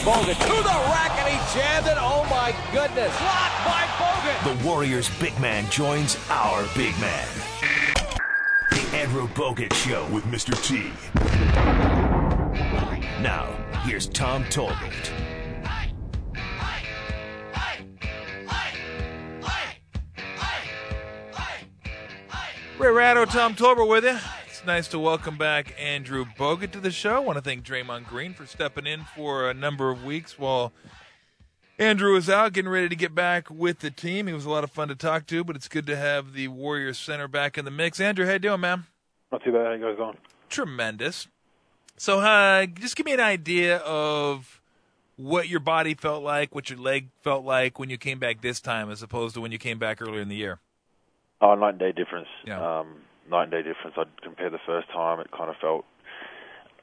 Bogut to the rack and he jammed it. Oh my goodness. Blocked by Bogut. The Warriors' big man joins our big man. The Andrew Bogut Show with Mr. T. Now, here's Tom Tolbert. Ray Ratto, Tom Tolbert with you. It's nice to welcome back Andrew Bogut to the show. I want to thank Draymond Green for stepping in for a number of weeks while Andrew was out, getting ready to get back with the team. He was a lot of fun to talk to, but it's good to have the Warriors center back in the mix. Andrew, how you doing, man? Not too bad. How you guys going? Tremendous. So, uh, just give me an idea of what your body felt like, what your leg felt like when you came back this time, as opposed to when you came back earlier in the year. Oh, night and day difference. Yeah. Um, night and day difference. I'd compare the first time. It kind of felt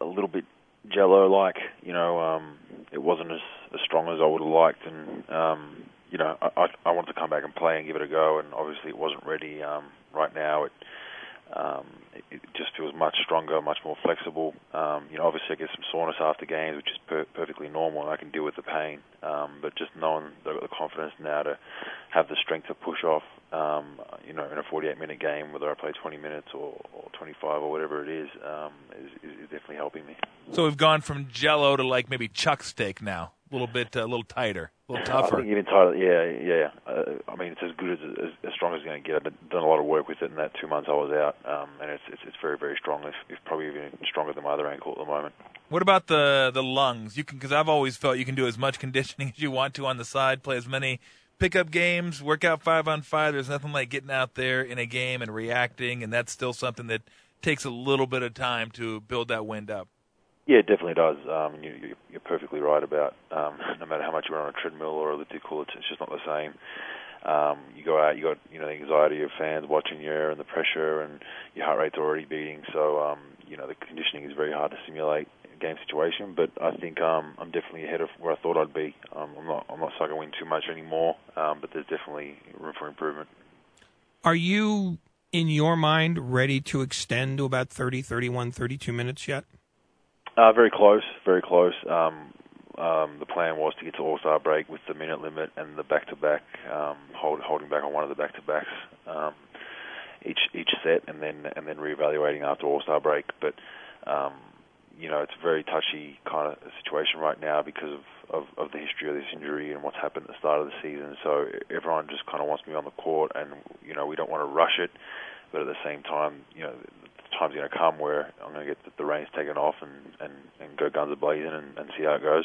a little bit jello-like. You know, um, it wasn't as, as strong as I would have liked, and um, you know, I, I, I wanted to come back and play and give it a go, and obviously it wasn't ready. Um, right now, it, um, it it just feels much stronger, much more flexible. Um, you know, obviously I get some soreness after games, which is per- perfectly normal, and I can deal with the pain. Um, but just knowing that I've got the confidence now to have the strength to push off, um, you know, in a 48-minute game, whether I play 20 minutes or, or 25 or whatever it is, um, is, is definitely helping me. So we've gone from Jello to like maybe chuck steak now, a little bit, uh, a little tighter, a little I tougher. think even tighter, yeah, yeah. Uh, I mean, it's as good as, as as strong as it's going to get. I've done a lot of work with it in that two months I was out, um, and it's, it's it's very very strong. It's, it's probably even stronger than my other ankle at the moment. What about the the lungs? You can because I've always felt you can do as much conditioning as you want to on the side, play as many pickup games, work out five on five. There's nothing like getting out there in a game and reacting, and that's still something that takes a little bit of time to build that wind up. Yeah, it definitely does. Um, you, you- you're perfectly right about um, no matter how much you're on a treadmill or a elliptical, it's, it's just not the same. Um, you go out, you got you know the anxiety of fans watching you and the pressure, and your heart rate's already beating. So um, you know the conditioning is very hard to simulate game situation. But I think um, I'm definitely ahead of where I thought I'd be. Um, I'm not I'm not sucking too much anymore, um, but there's definitely room for improvement. Are you, in your mind, ready to extend to about 30, 31, 32 minutes yet? Uh, very close, very close. Um, um, the plan was to get to All Star break with the minute limit and the back to back, um, hold, holding back on one of the back to backs um, each each set, and then and then reevaluating after All Star break. But um, you know, it's a very touchy kind of situation right now because of, of, of the history of this injury and what's happened at the start of the season. So everyone just kind of wants me on the court, and you know, we don't want to rush it, but at the same time, you know, the time's going to come where I'm going to get the, the reins taken off and, and, and go guns a blazing and, and see how it goes.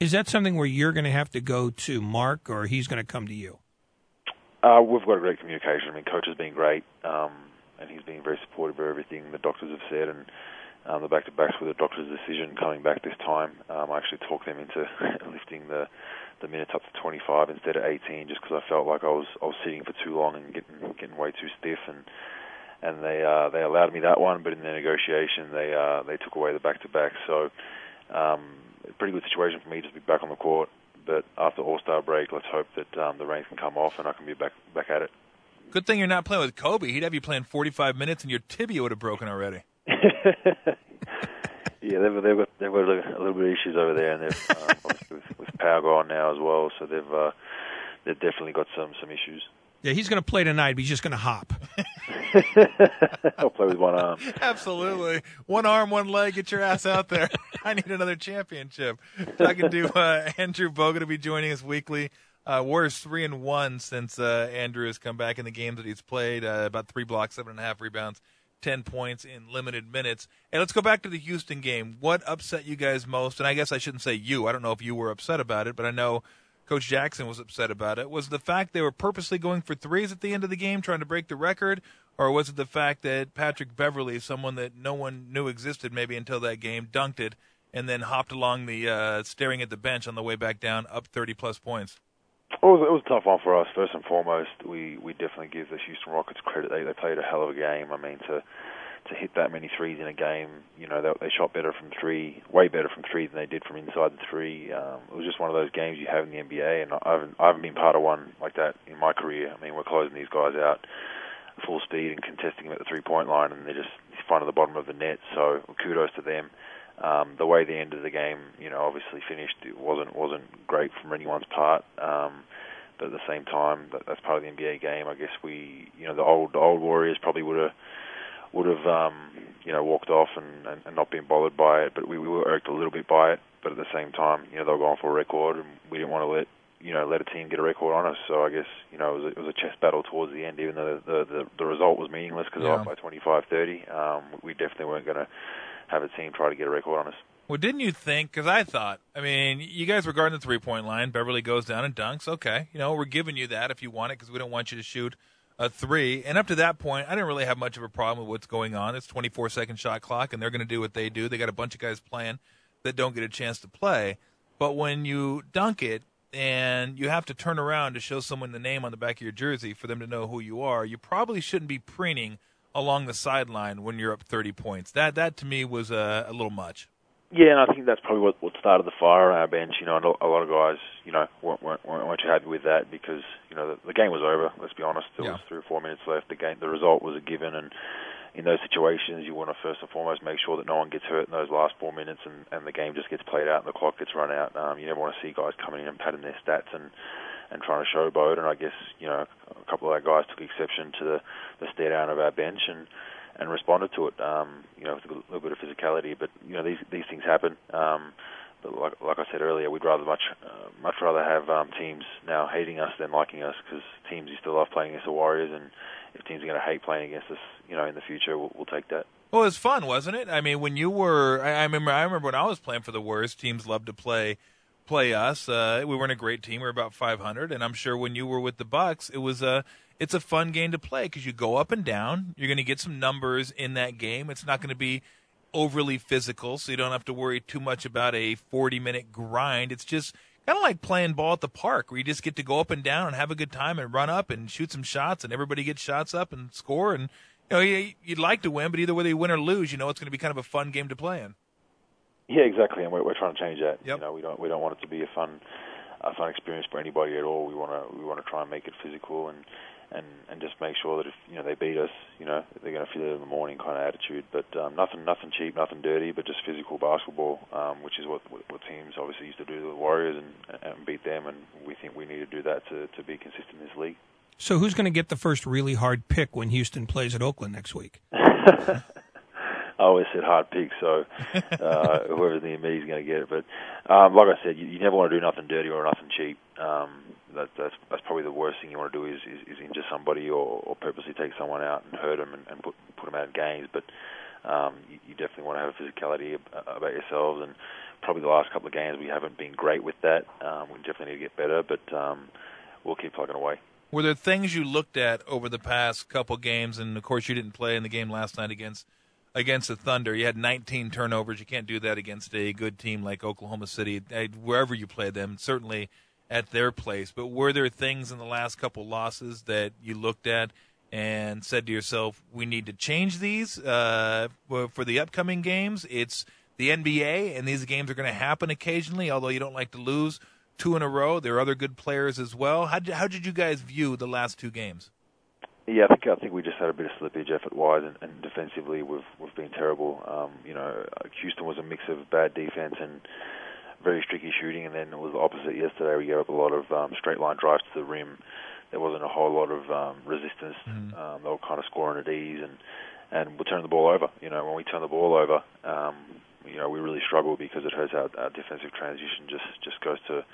Is that something where you're going to have to go to Mark or he's going to come to you? Uh, we've got a great communication. I mean, coach has been great, um, and he's been very supportive of everything the doctors have said, and um, the back-to-backs with the doctor's decision coming back this time. Um, I actually talked them into lifting the the minutes up to 25 instead of 18, just because I felt like I was I was sitting for too long and getting getting way too stiff, and and they uh, they allowed me that one, but in the negotiation they uh, they took away the back-to-back. So um, pretty good situation for me just to be back on the court. But after All Star break, let's hope that um, the rein can come off and I can be back back at it. Good thing you're not playing with Kobe. He'd have you playing 45 minutes, and your tibia would have broken already. yeah, they've they've got they've got a little bit of issues over there, and they've um, with, with Pau gone now as well, so they've uh, they've definitely got some some issues. Yeah, he's going to play tonight, but he's just going to hop. I'll play with one arm. Absolutely. One arm, one leg, get your ass out there. I need another championship. Talking to uh, Andrew Bogut to be joining us weekly. Uh, Warriors three and one since uh, Andrew has come back in the games that he's played. Uh, about three blocks, seven and a half rebounds, ten points in limited minutes. And let's go back to the Houston game. What upset you guys most? And I guess I shouldn't say you. I don't know if you were upset about it, but I know Coach Jackson was upset about it. Was the fact they were purposely going for threes at the end of the game, trying to break the record, or was it the fact that Patrick Beverley, someone that no one knew existed maybe until that game, dunked it and then hopped along the uh, staring at the bench on the way back down, up 30 plus points? It was, it was a tough one for us. First and foremost, we we definitely give the Houston Rockets credit. They they played a hell of a game. I mean, to to hit that many threes in a game, you know, they, they shot better from three, way better from three than they did from inside the three. Um, it was just one of those games you have in the NBA, and I haven't I haven't been part of one like that in my career. I mean, we're closing these guys out full speed and contesting them at the three point line, and they're just of the bottom of the net. So kudos to them. Um, the way the end of the game, you know, obviously finished, it wasn't wasn't great from anyone's part. Um, but at the same time, that, that's part of the NBA game. I guess we, you know, the old the old Warriors probably would have would have um, you know walked off and, and, and not been bothered by it, but we, we were irked a little bit by it. But at the same time, you know, they were going for a record, and we didn't want to let you know let a team get a record on us. So I guess you know it was a, it was a chess battle towards the end, even though the the, the, the result was meaningless because Yeah. by 25-30. Um, we definitely weren't going to have a team try to get a record on us. Well, didn't you think? Because I thought, I mean, you guys were guarding the three point line. Beverley goes down and dunks. Okay, you know, we're giving you that if you want it because we don't want you to shoot a three. And up to that point, I didn't really have much of a problem with what's going on. It's 24 second shot clock, and they're going to do what they do. They got a bunch of guys playing that don't get a chance to play. But when you dunk it and you have to turn around to show someone the name on the back of your jersey for them to know who you are, you probably shouldn't be preening along the sideline when you're up 30 points. That that to me was a, a little much. Yeah, and I think that's probably what, what started the fire on our bench. You know, a lot of guys, you know, weren't, weren't, weren't too happy with that because you know the, the game was over. Let's be honest, there Yeah. was three or four minutes left. The game, the result was a given, and in those situations, you want to first and foremost make sure that no one gets hurt in those last four minutes, and, and the game just gets played out and the clock gets run out. Um, you never want to see guys coming in and padding their stats and and trying to showboat. And I guess you know a couple of our guys took exception to the the stare down of our bench and and responded to it. Um, you know, with a little bit of physicality, but you know these these things happen. Um, but like, like I said earlier, we'd rather much uh, much rather have um, teams now hating us than liking us because teams used to love playing against the Warriors, and if teams are going to hate playing against us, you know, in the future, we'll, we'll take that. Well, it was fun, wasn't it? I mean, when you were, I, I remember, I remember when I was playing for the Warriors, teams loved to play, play us. Uh, we weren't a great team; we were about 500, and I'm sure when you were with the Bucks, it was a, it's a fun game to play because you go up and down. You're going to get some numbers in that game. It's not going to be overly physical, so you don't have to worry too much about a 40 minute grind. It's just kind of like playing ball at the park, where you just get to go up and down and have a good time and run up and shoot some shots, and everybody gets shots up and score and you know, you- you'd like to win, but either whether you win or lose, you know it's going to be kind of a fun game to play in. Yeah, exactly, and we're, we're trying to change that. Yep. You know, we don't we don't want it to be a fun a fun experience for anybody at all. We want to we want to try and make it physical and and and just make sure that if you know they beat us, you know they're going to feel it in the morning kind of attitude. But um, nothing nothing cheap, nothing dirty, but just physical basketball, um, which is what, what what teams obviously used to do to the Warriors and and beat them. And we think we need to do that to to be consistent in this league. So who's going to get the first really hard pick when Houston plays at Oakland next week? I always said hard pick, so uh, whoever's near me is going to get it. But um, like I said, you, you never want to do nothing dirty or nothing cheap. Um, that, that's that's probably the worst thing you want to do is, is, is injure somebody or, or purposely take someone out and hurt them and, and put put them out of games. But um, you, you definitely want to have a physicality about yourselves. And probably the last couple of games we haven't been great with that. Um, we definitely need to get better, but um, we'll keep plugging away. Were there things you looked at over the past couple games, and of course you didn't play in the game last night against against the Thunder? You had 19 turnovers. You can't do that against a good team like Oklahoma City, wherever you play them. Certainly at their place. But were there things in the last couple losses that you looked at and said to yourself, "We need to change these uh, for for the upcoming games"? It's the NBA, and these games are going to happen occasionally. Although you don't like to lose two in a row, there are other good players as well. How did, how did you guys view the last two games? Yeah, I think I think we just had a bit of slippage effort wise, and, and defensively we've we've been terrible. Um, you know, Houston was a mix of bad defense and very streaky shooting, and then it was the opposite yesterday. We gave up a lot of um, straight line drives to the rim. There wasn't a whole lot of um, resistance. Mhm. Um, they were kind of scoring at ease, and and we turn the ball over. You know, when we turn the ball over, um, you know, we really struggle because it hurts our, our defensive transition. Just just goes to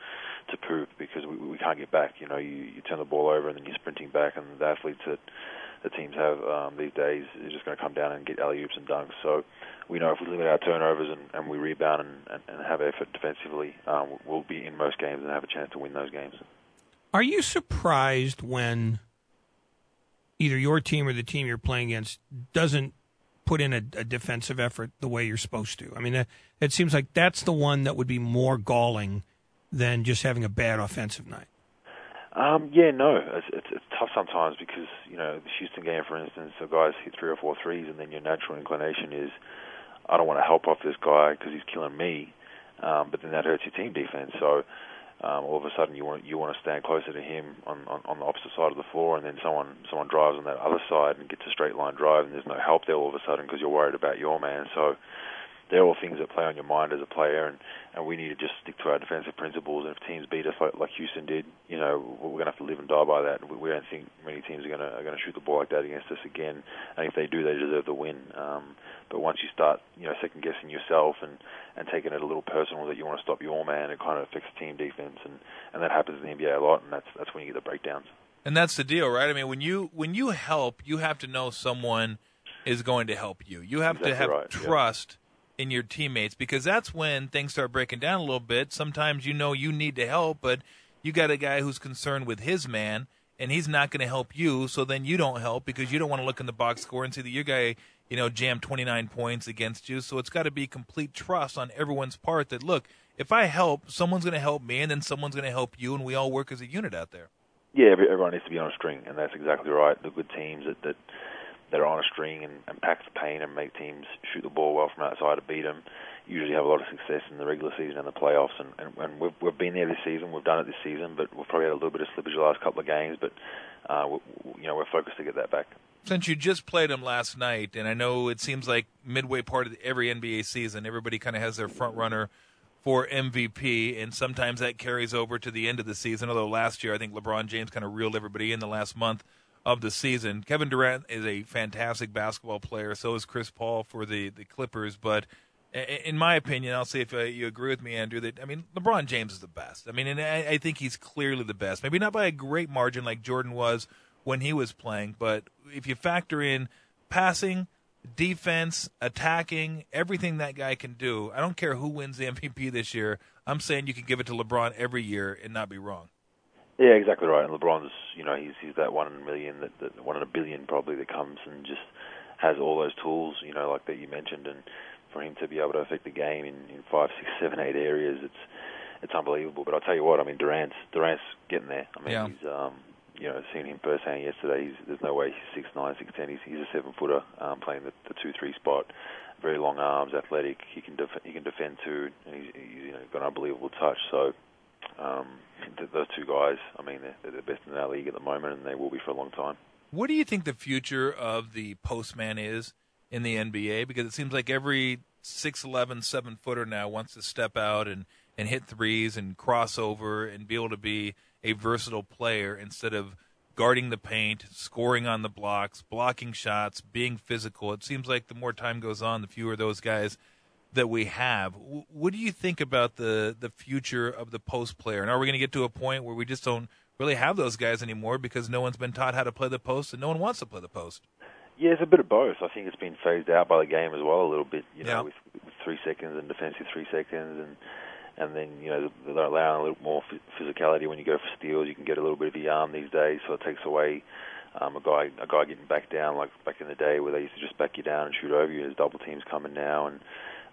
to poop because we we can't get back. You know, you, you turn the ball over and then you're sprinting back, and the athletes that the teams have um, these days is just going to come down and get alley oops and dunks. So we know if we limit our turnovers and, and we rebound and, and, and have effort defensively, um, we'll be in most games and have a chance to win those games. Are you surprised when either your team or the team you're playing against doesn't put in a, a defensive effort the way you're supposed to? I mean, it seems like that's the one that would be more galling than just having a bad offensive night. Um, yeah, no, it's, it's, it's tough sometimes because you know the Houston game, for instance, the guys hit three or four threes, and then your natural inclination is, I don't want to help off this guy because he's killing me, um, but then that hurts your team defense. So um, all of a sudden you want you want to stand closer to him on, on on the opposite side of the floor, and then someone someone drives on that other side and gets a straight line drive, and there's no help there all of a sudden because you're worried about your man. So they're all things that play on your mind as a player, and, and we need to just stick to our defensive principles. And if teams beat us like, like Houston did, you know, we're going to have to live and die by that. We, we don't think many teams are going to are going to shoot the ball like that against us again. And if they do, they deserve the win. Um, but once you start, you know, second guessing yourself and and taking it a little personal that you want to stop your man, it kind of affects team defense, and and that happens in the NBA a lot, and that's that's when you get the breakdowns. And that's the deal, right? I mean, when you when you help, you have to know someone is going to help you. You have Exactly to have right, yeah. In your teammates because that's when things start breaking down a little bit. Sometimes you know you need to help, but you got a guy who's concerned with his man and he's not going to help you, so then you don't help because you don't want to look in the box score and see that your guy, you know, jammed 29 points against you. So it's got to be complete trust on everyone's part that look, if I help, someone's going to help me and then someone's going to help you and we all work as a unit out there. Yeah, every- everyone needs to be on a string, and that's exactly right. The good teams that that, that are on a string and, and pack the pain and make teams shoot the ball well from outside to beat them usually have a lot of success in the regular season and the playoffs. And, and, and we've, we've been there this season. We've done it this season, but we've probably had a little bit of slippage the last couple of games. But uh, we- you know, we're focused to get that back. since you just played them last night, and I know it seems like midway part of every NBA season, everybody kind of has their front runner for MVP, and sometimes that carries over to the end of the season. Although last year, I think LeBron James kind of reeled everybody in the last month of the season. Kevin Durant is a fantastic basketball player. So is Chris Paul for the the Clippers, but. In my opinion, I'll see if uh, you agree with me, Andrew. That I mean, LeBron James is the best. I mean, and I, I think he's clearly the best. Maybe not by a great margin like Jordan was when he was playing, but if you factor in passing, defense, attacking, everything that guy can do, I don't care who wins the MVP this year. I'm saying you can give it to LeBron every year and not be wrong. Yeah, exactly right. And LeBron's, you know, he's he's that one in a million, that, that one in a billion probably that comes and just has all those tools, you know, like that you mentioned, and for him to be able to affect the game in, in five, six, seven, eight areas, it's it's unbelievable. But I'll tell you what, I mean, Durant's Durant's getting there. I mean, Yeah. he's um, you know, seeing him firsthand yesterday. He's, there's no way he's six nine, six ten. He's he's a seven footer um, playing the, the two three spot. Very long arms, athletic. He can def- he can defend too, and he's, he's you know got an unbelievable touch. So um, those two guys, I mean, they're, they're the best in our league at the moment, and they will be for a long time. What do you think the future of the postman is in the NBA? Because it seems like every 6'11", 7 footer now wants to step out and, and hit threes and cross over and be able to be a versatile player instead of guarding the paint, scoring on the blocks, blocking shots, being physical. It seems like the more time goes on, the fewer those guys that we have. W- What do you think about the the future of the post player? And are we going to get to a point where we just don't really have those guys anymore because no one's been taught how to play the post and no one wants to play the post? Yeah, it's a bit of both. I think it's been phased out by the game as well a little bit. You know, Yeah. with, with three seconds and defensive three seconds, and and then you know they're allowing a little more physicality when you go for steals. You can get a little bit of a arm these days, so it takes away um, a guy a guy getting back down like back in the day where they used to just back you down and shoot over you. There's double teams coming now, and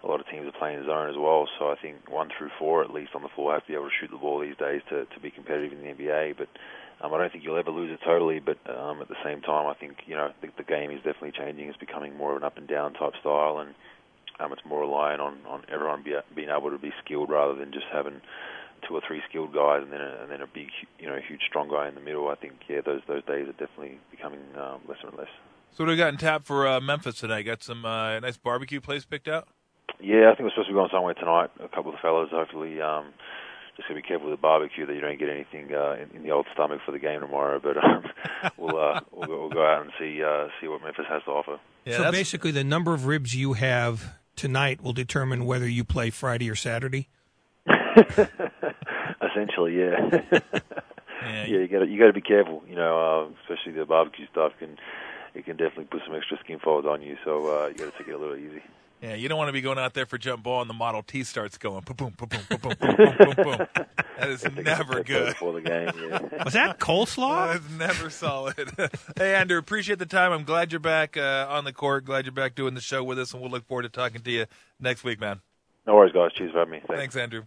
a lot of teams are playing zone as well. So I think one through four at least on the floor have to be able to shoot the ball these days to to be competitive in the NBA. But um, I don't think you'll ever lose it totally, but um, at the same time, I think you know the, the game is definitely changing. It's becoming more of an up and down type style, and um, it's more reliant on on everyone be, being able to be skilled rather than just having two or three skilled guys and then a, and then a big you know huge strong guy in the middle. I think yeah, those those days are definitely becoming um, less and less. So what do we got in tap for uh, Memphis tonight? Got some uh, nice barbecue place picked out. Yeah, I think we're supposed to be going somewhere tonight. A couple of the fellas, hopefully. Um, just gotta be careful with the barbecue that you don't get anything uh, in, in the old stomach for the game tomorrow. But um, we'll, uh, we'll go- we'll go out and see uh, see what Memphis has to offer. Yeah, so that's- basically, the number of ribs you have tonight will determine whether you play Friday or Saturday. Essentially, yeah. Yeah, yeah, you got to you got to be careful. You know, uh, especially the barbecue stuff can it can definitely put some extra skin folds on you. So uh, you got to take it a little easy. Yeah, you don't want to be going out there for jump ball and the Model T starts going boom, boom, boom, boom, boom, boom, boom, boom, boom. That is never good. before the game. Yeah. Was that coleslaw? That's never solid. hey, Andrew, appreciate the time. I'm glad you're back uh, on the court. Glad you're back doing the show with us, and we'll look forward to talking to you next week, man. no worries, guys. Cheers for having me. Thanks. Thanks, Andrew.